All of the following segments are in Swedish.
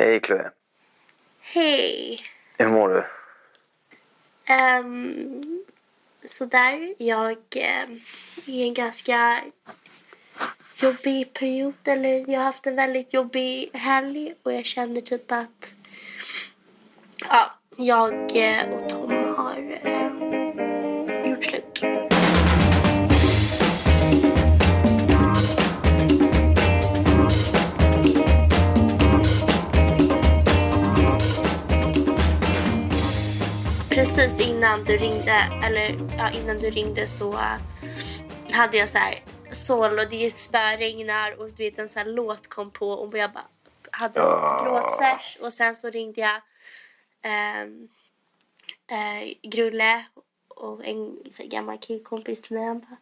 Hej Chloe. Hej. Hur mår du? Um, sådär. Jag eh, är i en ganska jobbig period. Eller jag har haft en väldigt jobbig helg. Och jag känner typ att ja, jag eh, och Tom Precis innan du ringde, eller ja, innan du ringde så eh, hade jag så här sol och det spöregnar och du vet en sån här låt kom på och jag bara hade låtsesh och sen så ringde jag ehm, eh, Grulle och en så här, gammal killkompis till mig. Han bara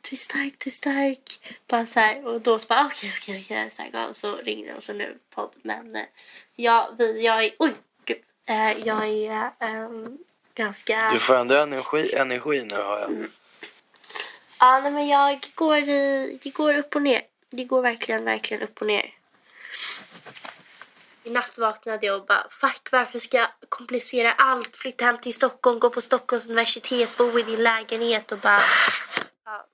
du är stark, du är stark. Bara så här, och då så bara okej, okej, okej. Så, här, ja, och så ringde jag och så nu podd. Men eh, ja, vi, jag är, oj, gud. Eh, jag är ehm, ganska... Du får ändå energi, energi nu har jag. Ja, nej, men jag går i, det går upp och ner. Det går verkligen, verkligen upp och ner. I natt vaknade jag och bara, fuck varför ska jag komplicera allt? Flytta hem till Stockholm, gå på Stockholms universitet, bo i din lägenhet och bara ja,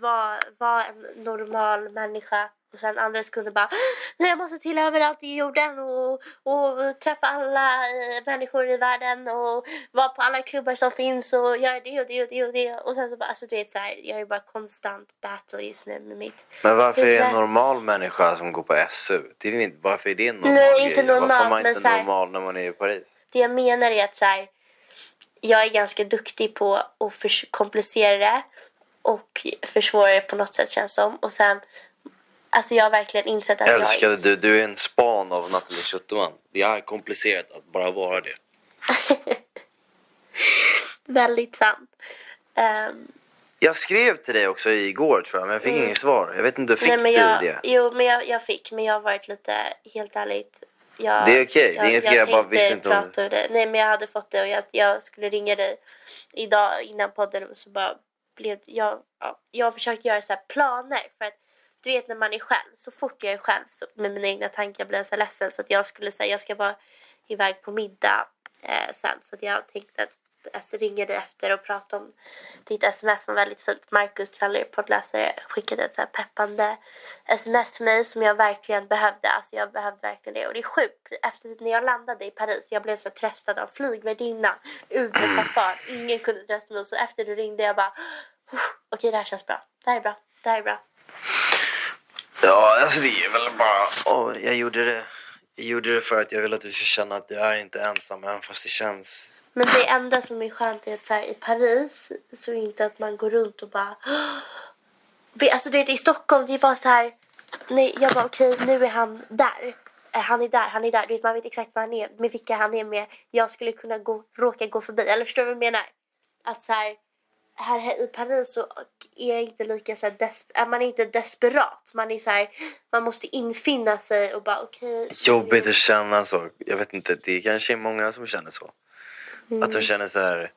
vara var en normal människa. Och sen andra sekunder bara, nej jag måste till överallt i jorden och, och träffa alla eh, människor i världen och vara på alla klubbar som finns och göra det och det och det och det. Och sen så bara, alltså du vet så här, jag är bara konstant battle just nu med mitt Men varför är en normal människa som går på SU? Det är inte, varför är det en normal Nej, inte grej? Varför är man inte här- normal när man är i Paris? Det jag menar är att så här, jag är ganska duktig på att komplicera det och försvåra det på något sätt känns som. Och sen, alltså jag har verkligen insett att Älskade jag är... du, du är en span av Nathalie Schuterman. Det är komplicerat att bara vara det. Väldigt sant. Ehm, Jag skrev till dig också igår tror jag, men jag fick inget svar. Jag vet inte, fick Mm. nej, men du jag, det? Jo, men jag, jag fick. Men jag har varit lite, helt ärligt. Jag, Det är okej, det är inget grej, jag bara visste inte om- det. Nej, men jag hade fått det och jag, jag skulle ringa dig idag innan podden och så bara blev jag, ja, jag har försökt göra så här planer för att du vet när man är själv, så fort jag är själv så, med mina egna tankar blir jag så ledsen så att jag skulle säga jag ska vara iväg på middag eh, sen så att jag tänkte att eh, alltså, ringa dig efter och prata om ditt sms som var väldigt fint. Marcus Traller, poddläsare, skickade ett så här peppande sms till mig som jag verkligen behövde. Alltså jag behövde verkligen det. Och det är sjukt. Efter när jag landade i Paris, jag blev så tröstad av flygvärdinnan, Uber-chaufför. Ingen kunde trösta mig. Så efter du ringde jag bara, okej det här känns bra. Det här är bra. Det här är bra. Ja, alltså det är väl bara... Oh, jag, gjorde det. jag gjorde det för att jag vill att du ska känna att du är inte ensam, även fast det känns... Men det enda som är skönt är att så här, i Paris så är det inte att man går runt och bara... Alltså du vet i Stockholm det var så här... Nej, jag bara okej nu är han där. Eh, han är där, han är där. Du vet, man vet exakt var han är, med vilka han är med. Jag skulle kunna gå, råka gå förbi. Eller förstår du vad jag menar? Att så här, här, i Paris så är jag inte lika så här är man är inte desperat. Man är så här, man måste infinna sig och bara okej. Jobbigt att känna så. Jag vet inte, det kanske är många som känner så. Mm. Att de känner så här...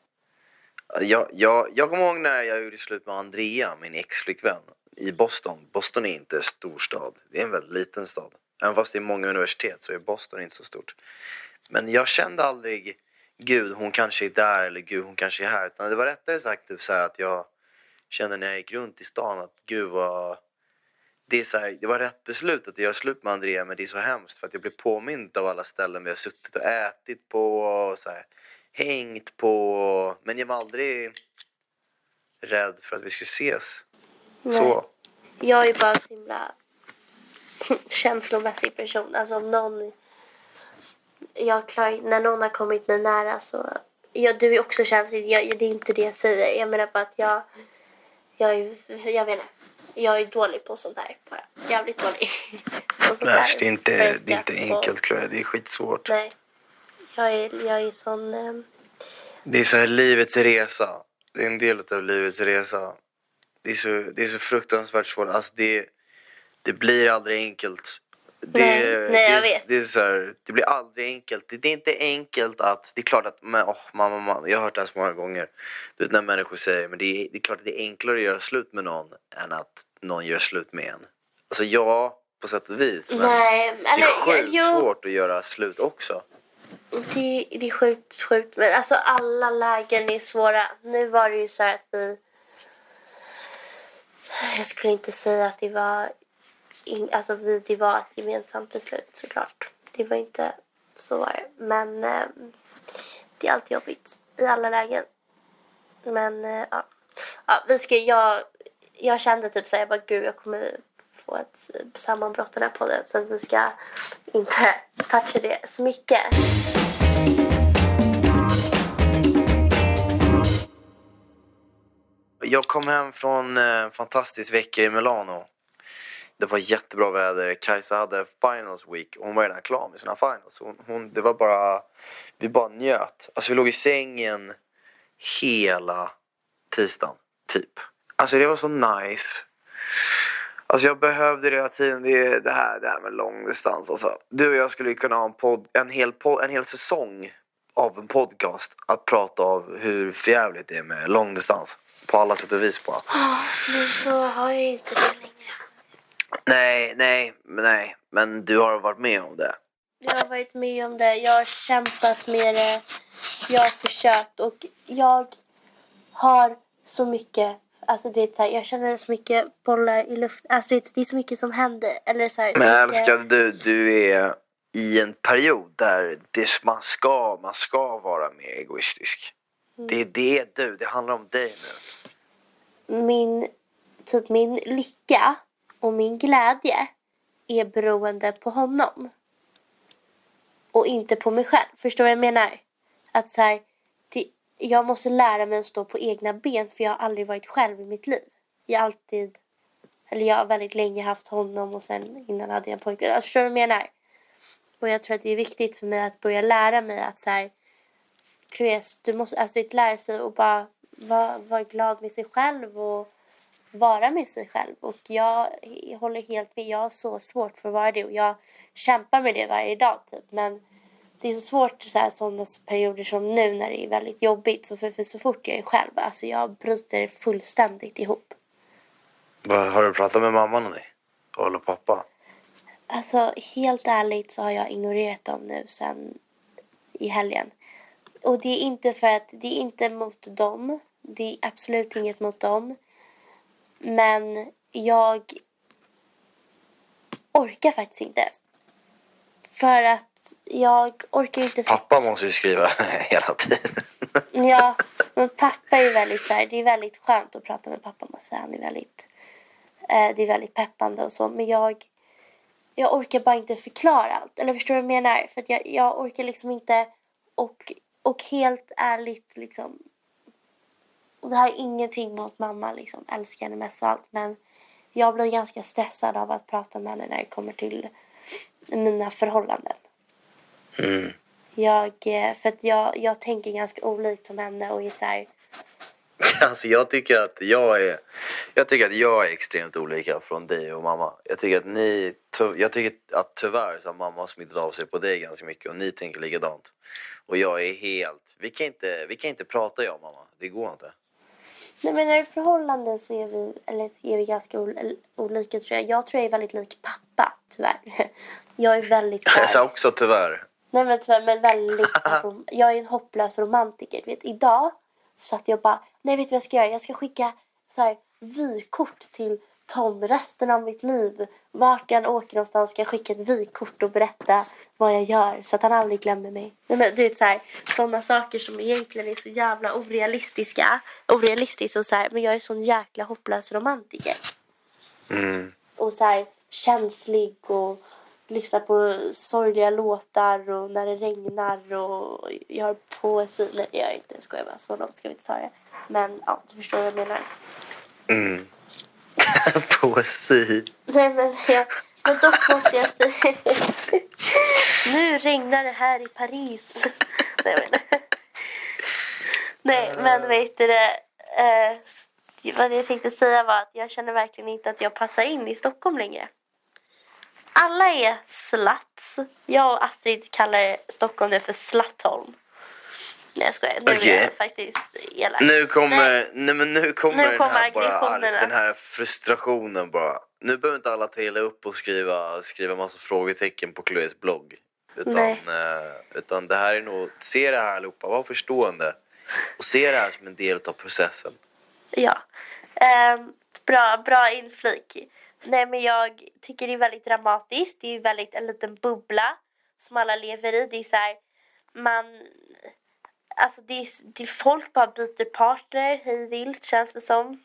Jag, jag, jag kommer ihåg när jag gjorde slut med Andrea, min ex-flickvän, i Boston. Boston är inte en stor stad. Det är en väldigt liten stad. Även fast det är många universitet så är Boston inte så stort. Men jag kände aldrig, gud hon kanske är där eller gud hon kanske är här. Utan det var rättare sagt typ så här att jag kände när jag gick runt i stan att gud vad... Det, är så här, det var rätt beslut att jag gör slut med Andrea men det är så hemskt för att jag blir påmind av alla ställen vi har suttit och ätit på och så här, hängt på. Men jag var aldrig rädd för att vi skulle ses. Så. Jag är bara så himla känslomässig person. Alltså om någon... Jag klarar, när någon har kommit mig nära så... Ja, du är också känslig. Jag, det är inte det jag säger. Jag menar bara att jag... Jag är... Jag vet inte. Jag är dålig på sånt. Bara. Jävligt dålig Värst, det är inte, det är inte enkelt Chloe, det är skitsvårt. Nej. Jag är, jag är sån... ehm, Det är så här livets resa. Det är en del av livets resa. Det är så, det är så fruktansvärt svårt. Alltså det, det blir aldrig enkelt. Det, Nej, nej, jag det, vet. Det, är så här, det blir aldrig enkelt. Det, det är inte enkelt att... Det är klart att... Men, oh, mamma, mamma, jag har hört det här så många gånger. Du vet när människor säger men det är, det är klart att det är enklare att göra slut med någon än att någon gör slut med en. Alltså ja, på sätt och vis. Men Nej, det är eller sjukt jo, svårt att göra slut också. det, det är sjukt, sjukt. Men alltså alla lägen är svåra. Nu var det ju så här att vi... Jag skulle inte säga att det var... In, alltså vi, det var ett gemensamt beslut såklart. Det var inte så var det. Men eh, det är alltid jobbigt i alla lägen. Men eh, ja. ja, vi ska... Jag, jag kände typ så här, jag bara gud jag kommer få ett eh, sammanbrott den här podden. Så vi ska inte toucha det så mycket. Jag kom hem från eh, en fantastisk vecka i Milano. Det var jättebra väder. Kajsa hade finals week. och Hon var redan klar med sina finals. Hon, hon, det var bara... Vi bara njöt. Alltså vi låg i sängen hela tisdagen, typ. Alltså det var så nice. Alltså jag behövde det hela tiden. Det, det, här, det här med långdistans. Alltså. Du och jag skulle ju kunna ha en, pod, en, hel, pod, en hel säsong av en podcast att prata om hur förjävligt det är med långdistans. På alla sätt och vis bara. Nu så har jag inte det längre. Nej, nej, nej. Men du har varit med om det. Jag har varit med om det. Jag har kämpat med det. Jag har försökt och jag har så mycket Alltså det är så här, jag känner så mycket bollar i luften. Alltså det är, så mycket som händer. Eller så här, Men älskade du, du är i en period där det, man, ska, man ska vara mer egoistisk. Det är det du, det handlar om dig nu. min, typ min lycka och min glädje är beroende på honom. Och inte på mig själv. Förstår du vad jag menar? Att så här, det, jag måste lära mig att stå på egna ben för jag har aldrig varit själv i mitt liv. Jag har alltid, eller jag har väldigt länge haft honom och sen innan hade jag en pojkvän. Alltså, förstår du vad jag menar? Och jag tror att det är viktigt för mig att börja lära mig att så här, du måste alltså, lära sig att bara vara, vara glad med sig själv och vara med sig själv. Och jag håller helt med. Jag har så svårt för att vara det och jag kämpar med det varje dag typ. Men det är så svårt så här, sådana perioder som nu när det är väldigt jobbigt. Så för, för så fort jag är själv, alltså jag bryter fullständigt ihop. Har du pratat med mamman om dig? Eller pappa? Alltså helt ärligt så har jag ignorerat dem nu sen i helgen. Och det är inte för att, det är inte mot dem. Det är absolut inget mot dem. Men jag orkar faktiskt inte. För att jag orkar inte... För... Pappa måste ju skriva hela tiden. Ja, men pappa är väldigt så här, det är väldigt skönt att prata med pappa måste säga. Han är väldigt, eh, det är väldigt peppande och så. Men jag, jag orkar bara inte förklara allt. Eller förstår du vad jag menar? För att jag, jag orkar liksom inte och, och helt ärligt liksom. Och det här är ingenting mot mamma liksom. Älskar henne mest av allt. Men jag blir ganska stressad av att prata med henne när det kommer till mina förhållanden. Mm. Jag, eh, för att jag, jag tänker ganska olikt som henne och är så här, Alltså jag tycker att jag är Jag tycker att jag är extremt olika från dig och mamma. Jag tycker att ni Jag tycker att tyvärr så har mamma smittat av sig på dig ganska mycket och ni tänker likadant. Och jag är helt Vi kan inte, vi kan inte prata jag och mamma. Det går inte. Nej men är förhållanden så är vi, eller så är vi ganska ol- olika tror jag. Jag tror jag är väldigt lik pappa tyvärr. Jag är väldigt Jag sa också tyvärr. Nej men tyvärr men väldigt Jag är en hopplös romantiker. Du vet idag så satt jag bara, nej vet du vad jag ska göra? Jag ska skicka så här vykort till Tom resten av mitt liv. Vart jag än åker någonstans ska jag skicka ett vykort och berätta vad jag gör så att han aldrig glömmer mig. Men, du vet så här, sådana saker som egentligen är så jävla orealistiska. Orealistiskt och så här, men jag är sån jäkla hopplös romantiker Mm. och så här, känslig och lyssnar på sorgliga låtar och när det regnar och jag har poesi. Nej, jag är inte. Skojar bara. Så långt ska vi inte ta det. Men ja, du förstår vad jag menar. Mm. Poesi. Nej, men jag, Men dock måste jag säga... nu regnar det här i Paris. Nej, men, Nej, men vet du det? Eh, vad jag tänkte säga var att jag känner verkligen inte att jag passar in i Stockholm längre. Alla är sluts. Jag och Astrid kallar Stockholm det för Slattholm. Nej jag skojar, nu Okej. är jag faktiskt elak. Nu kommer, Nej. nej. men nu kommer, Nu den, kommer här bara, den här frustrationen bara. Nu behöver inte alla tela upp och skriva, skriva massa frågetecken på Chloés blogg. Utan, eh, utan det här är nog, se det här allihopa, var förstående. Och se det här som en del av processen. Ja. Ehm, bra, bra inflik. Nej men jag tycker det är väldigt dramatiskt. Det är väldigt en liten bubbla som alla lever i. Det är så här, man... Alltså det är, det är folk bara byter partner hej vilt känns det som.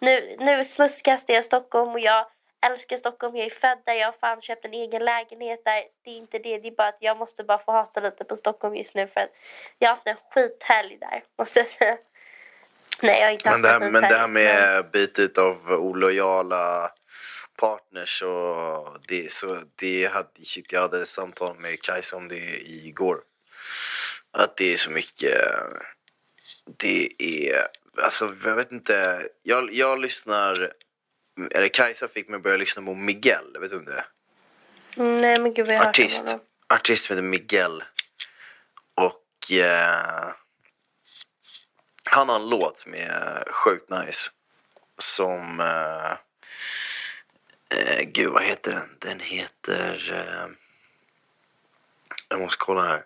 Nu, nu smuskas det i Stockholm och jag älskar Stockholm. Jag är född där, jag har fan köpt en egen lägenhet där. Det är inte det, det är bara att jag måste bara få hata lite på Stockholm just nu för att jag har haft en skithelg där måste jag säga. Nej jag har inte Men det, här, haft en men det här med bytet av olojala partners och det, så det hade, shit, jag hade samtal med Kajsa om det igår. Att det är så mycket, det är, alltså jag vet inte, jag, jag lyssnar, eller Kajsa fick mig att börja lyssna på Miguel, vet du om det är? Mm, Nej men gud vad jag hört Artist, honom. artist som heter Miguel. Och eh, han har en låt som är sjukt nice. Som, eh, eh, gud vad heter den? Den heter, eh, jag måste kolla här.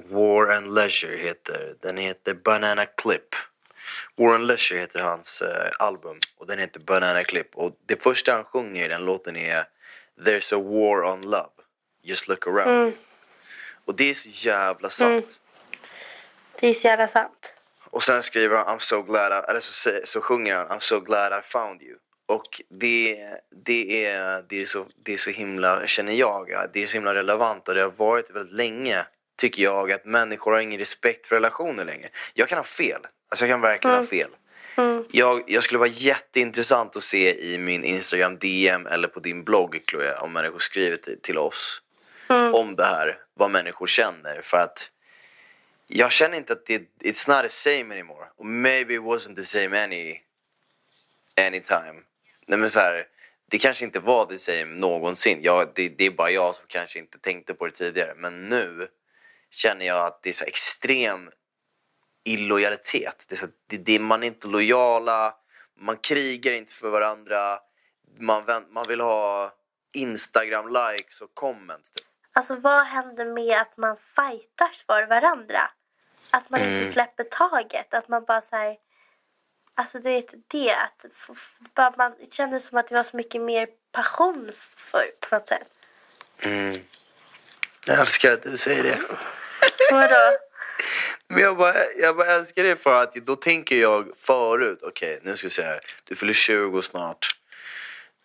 War and Leisure heter, den heter Banana Clip. War and Leisure heter hans eh, album och den heter Banana Clip. Och det första han sjunger i den låten är There's a war on love, just look around. Mm. Och det är så jävla sant. Det är så jävla sant. Och sen skriver han I'm so glad I, eller så, så sjunger han I'm so glad I found you. Och det, det, är, det, är så, det är så himla, känner jag, det är så himla relevant och det har varit väldigt länge tycker jag att människor har ingen respekt för relationer längre. Jag kan ha fel, alltså jag kan verkligen ha fel. Jag, jag skulle vara jätteintressant att se i min Instagram DM eller på din blogg Chloe om människor skriver till, till oss om det här, vad människor känner. För att jag känner inte att det, it's not the same anymore. Och maybe it wasn't the same any, anytime. Nej men så här, det kanske inte var the same någonsin. Jag, det, det är bara jag som kanske inte tänkte på det tidigare. Men nu känner jag att det är så extrem illojalitet. Det är så, det, det, man är inte lojala, man krigar inte för varandra. Man, man vill ha Instagram-likes och comments. Typ. Alltså vad händer med att man fightas för varandra? Att man Mm. inte släpper taget. Att man bara så här... Alltså du vet det. Att bara man, det kändes som att det var så mycket mer passion för på något sätt. Jag älskar att du säger det. Vadå? Men jag bara, jag bara älskar det för att då tänker jag förut, okej nu ska vi se här, du fyller 20 snart.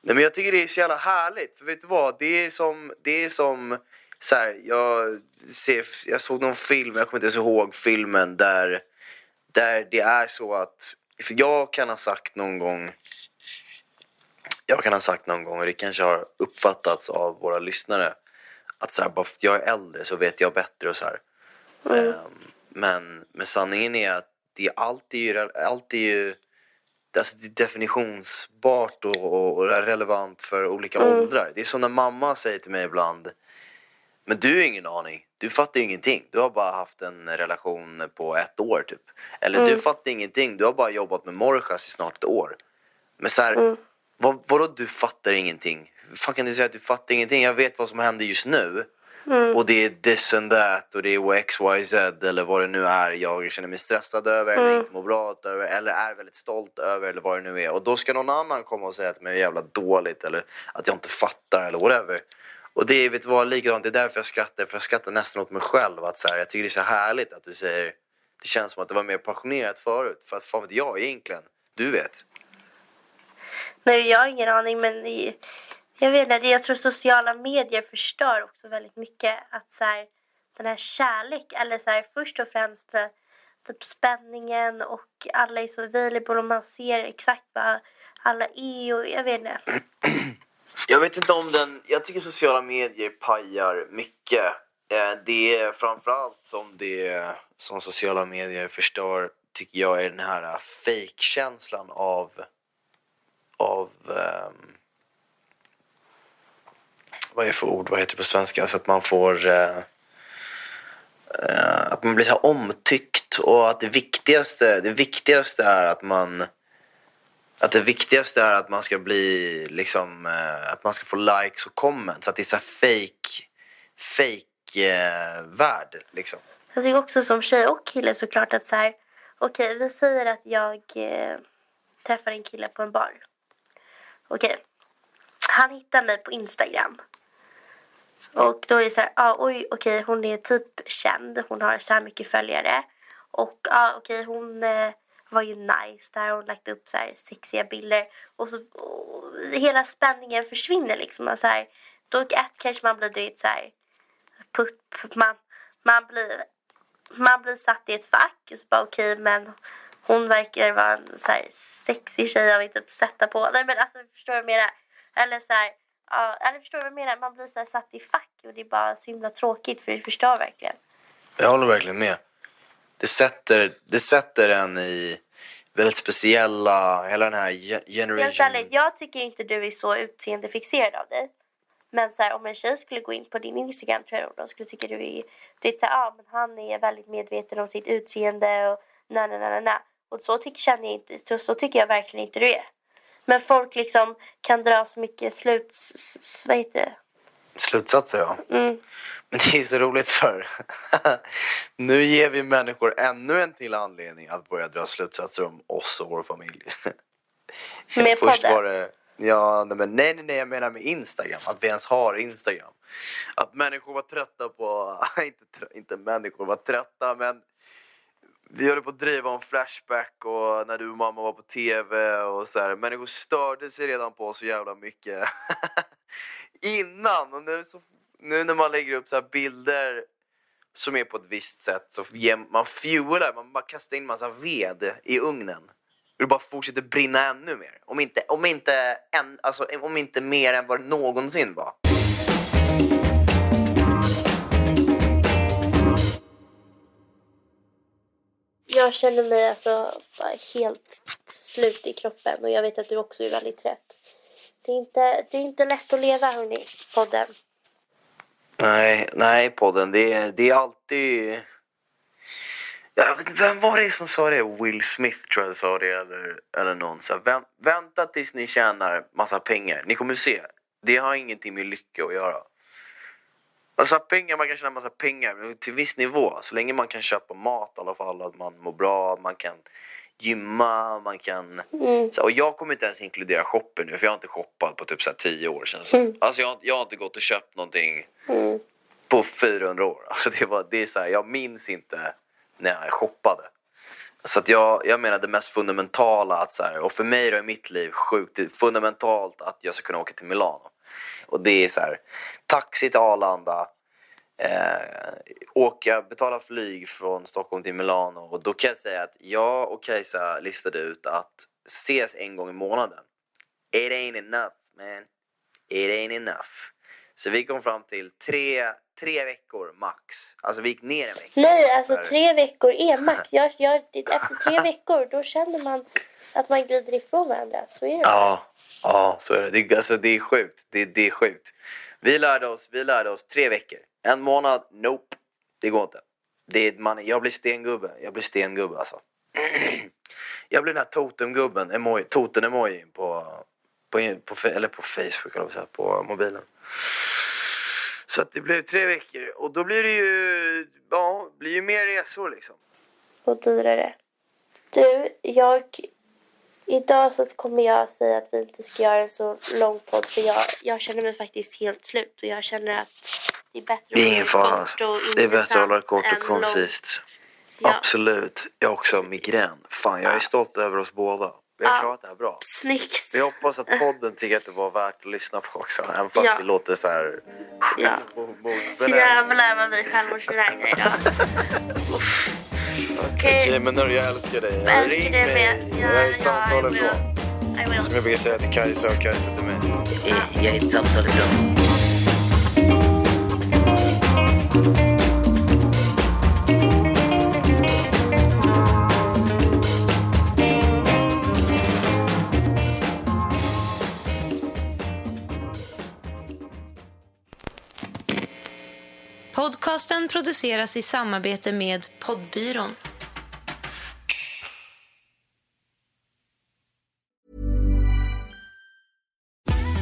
Nej men jag tycker det är så jävla härligt, för vet du vad? Det är som, det är som så här, jag, ser, jag såg någon film, jag kommer inte ens ihåg filmen där, där det är så att, för jag kan ha sagt någon gång jag kan ha sagt någon gång och det kanske har uppfattats av våra lyssnare att så här, bara för att jag är äldre så vet jag bättre och så här. Ehm, men, men sanningen är att det är alltid ju, alltid ju alltså det är definitionsbart och, och, relevant för olika åldrar. Det är som när mamma säger till mig ibland Men du har ingen aning. Du fattar ju ingenting. Du har bara haft en relation på ett år typ. Eller du fattar ingenting. Du har bara jobbat med Morjas i snart ett år. Men så här, vad, vadå du fattar ingenting? Hur fan kan du säga att du fattar ingenting? Jag vet vad som händer just nu. Och det är this and that och det är x, y, z eller vad det nu är jag känner mig stressad över eller inte mår bra över eller är väldigt stolt över eller vad det nu är. Och då ska någon annan komma och säga att mig är jävla dåligt eller att jag inte fattar eller whatever. Och det är, vet vad, likadant, det är därför jag skrattar, för jag skrattar nästan åt mig själv. Att så här, jag tycker det är så härligt att du säger, det känns som att det var mer passionerat förut. För att fan vet jag egentligen, du vet. Nej, jag har ingen aning men jag vet inte, jag tror sociala medier förstör också väldigt mycket. Att så här, den här kärlek, eller så här, först och främst eh, typ spänningen och alla är så available och man ser exakt vad alla är och jag vet inte. Jag vet inte om den... Jag tycker sociala medier pajar mycket. Eh, det är framförallt som det som sociala medier förstör tycker jag är den här eh, fake-känslan av... Av... um vad är det för ord? Vad heter det på svenska? Så att man får... Eh, eh, att man blir så här omtyckt och att det viktigaste, det viktigaste är att man att det viktigaste är att man ska bli liksom eh, att man ska få likes och comments att det är så här fake fake eh, värld liksom. Jag tycker också som tjej och kille såklart att så här, okej vi säger att jag eh, träffar en kille på en bar. Okej. Han hittar mig på Instagram. Och då är det så här, ah, oj okej hon är typ känd, hon har så här mycket följare. Och ja okej hon eh, var ju nice där, hon lagt upp så här sexiga bilder. Och så och hela spänningen försvinner liksom. Och så här, då ett kanske man blir du så här, putt, man, man blir man blir satt i ett fack och så bara okej men hon verkar vara en så här sexig tjej jag vill typ sätta på. Nej men alltså förstår du vad jag menar? Eller så här, ja, eller förstår du vad jag menar? Man blir så satt i fack och det är bara så himla tråkigt för det förstör verkligen. Jag håller verkligen med. Det sätter, det sätter en i väldigt speciella, hela den här ge- Helt ärligt, jag tycker inte du är så utseendefixerad av dig. Men så här, om en tjej skulle gå in på din Instagram tror jag de skulle tycka du är... Du vet, så här, ah, men han är väldigt medveten om sitt utseende och na na na na na. Och så tycker, känner jag inte, så, så tycker jag verkligen inte du är. Men folk liksom kan dra så mycket slut... s- s- Vad heter det? Slutsatser ja. Mm. Men det är så roligt för nu ger vi människor ännu en till anledning att börja dra slutsatser om oss och vår familj. Med Först podden? var det, ja, nej, men nej, nej, jag menar med Instagram. Att vi ens har Instagram. Att människor var trötta på, inte, inte människor var trötta, men vi höll på att driva om Flashback och när du och mamma var på TV och så här. Människor störde sig redan på oss så jävla mycket. Innan! Och nu, så, nu när man lägger upp så här bilder som är på ett visst sätt så man fuelar, man bara kastar in massa ved i ugnen. Och det bara fortsätter brinna ännu mer. Om inte, om inte, en, alltså, om inte mer än vad det någonsin var. Jag känner mig alltså helt slut i kroppen och jag vet att du också är väldigt trött. Det är inte, det är inte lätt att leva hörni, podden. Nej, nej podden. Det är, det är alltid... Jag vet vem var det som sa det? Will Smith tror jag sa det eller, eller någon. Så vänt, vänta tills ni tjänar massa pengar. Ni kommer se. Det har ingenting med lycka att göra. Alltså pengar, man kan tjäna massa pengar till viss nivå. Så länge man kan köpa mat i alla fall, att man mår bra, man kan gymma, man kan... Så, och jag kommer inte ens inkludera shoppen nu för jag har inte shoppat på typ så 10 år sedan. Så. Alltså jag, har- jag har inte gått och köpt någonting på 400 år. Alltså det, var, det är så här, jag minns inte när jag shoppade. Så att jag, jag menar det mest fundamentala att så här, och för mig då i mitt liv sjukt det fundamentalt att jag ska kunna åka till Milano. Och det är så här, taxi till Arlanda, eh, åka, betala flyg från Stockholm till Milano och då kan jag säga att jag och Kajsa listade ut att ses en gång i månaden. It ain't enough man. It ain't enough. Så vi kom fram till tre, tre veckor max. Alltså vi gick ner en vecka. Nej, alltså tre veckor är max. Jag, jag, efter tre veckor då känner man att man glider ifrån varandra. Så är det. Ja, ja så är det. Det, alltså, det är sjukt. Det, det är sjukt. Vi lärde, oss, vi lärde oss tre veckor. En månad, nope. Det går inte. Det är, man, jag blir stengubbe. Jag blir stengubbe alltså. Jag blir den här totemgubben, emoji, toten-emojin på, på, på, fe- eller på Facebook, eller så här, på mobilen. Så att det blev tre veckor och då blir det ju, ja, blir ju mer resor liksom. Och dyrare. Du, jag... Idag så kommer jag säga att vi inte ska göra en så lång podd för jag, jag känner mig faktiskt helt slut och jag känner att det är bättre Det är att ingen fara. kort och Det är bättre att hålla kort och koncist. Ja. Absolut. Jag har också migrän. Fan, jag är stolt över oss båda. Vi har Ja. klarat det här bra. Snyggt! Vi hoppas att podden tycker att det var värt att lyssna på också. Även fast Ja. vi låter så här... Ja. självmordsbenägna. Jävlar vad vi är självmordsbenägna idag. Okej, Okej, men hörru, jag älskar dig. jag älskar Ring dig mig. med. Jag är ett samtal ifrån. Som jag brukar säga till Kajsa och Kajsa till mig. Ja. Jag är ett samtal ifrån. Podcasten produceras i samarbete med Poddbyrån.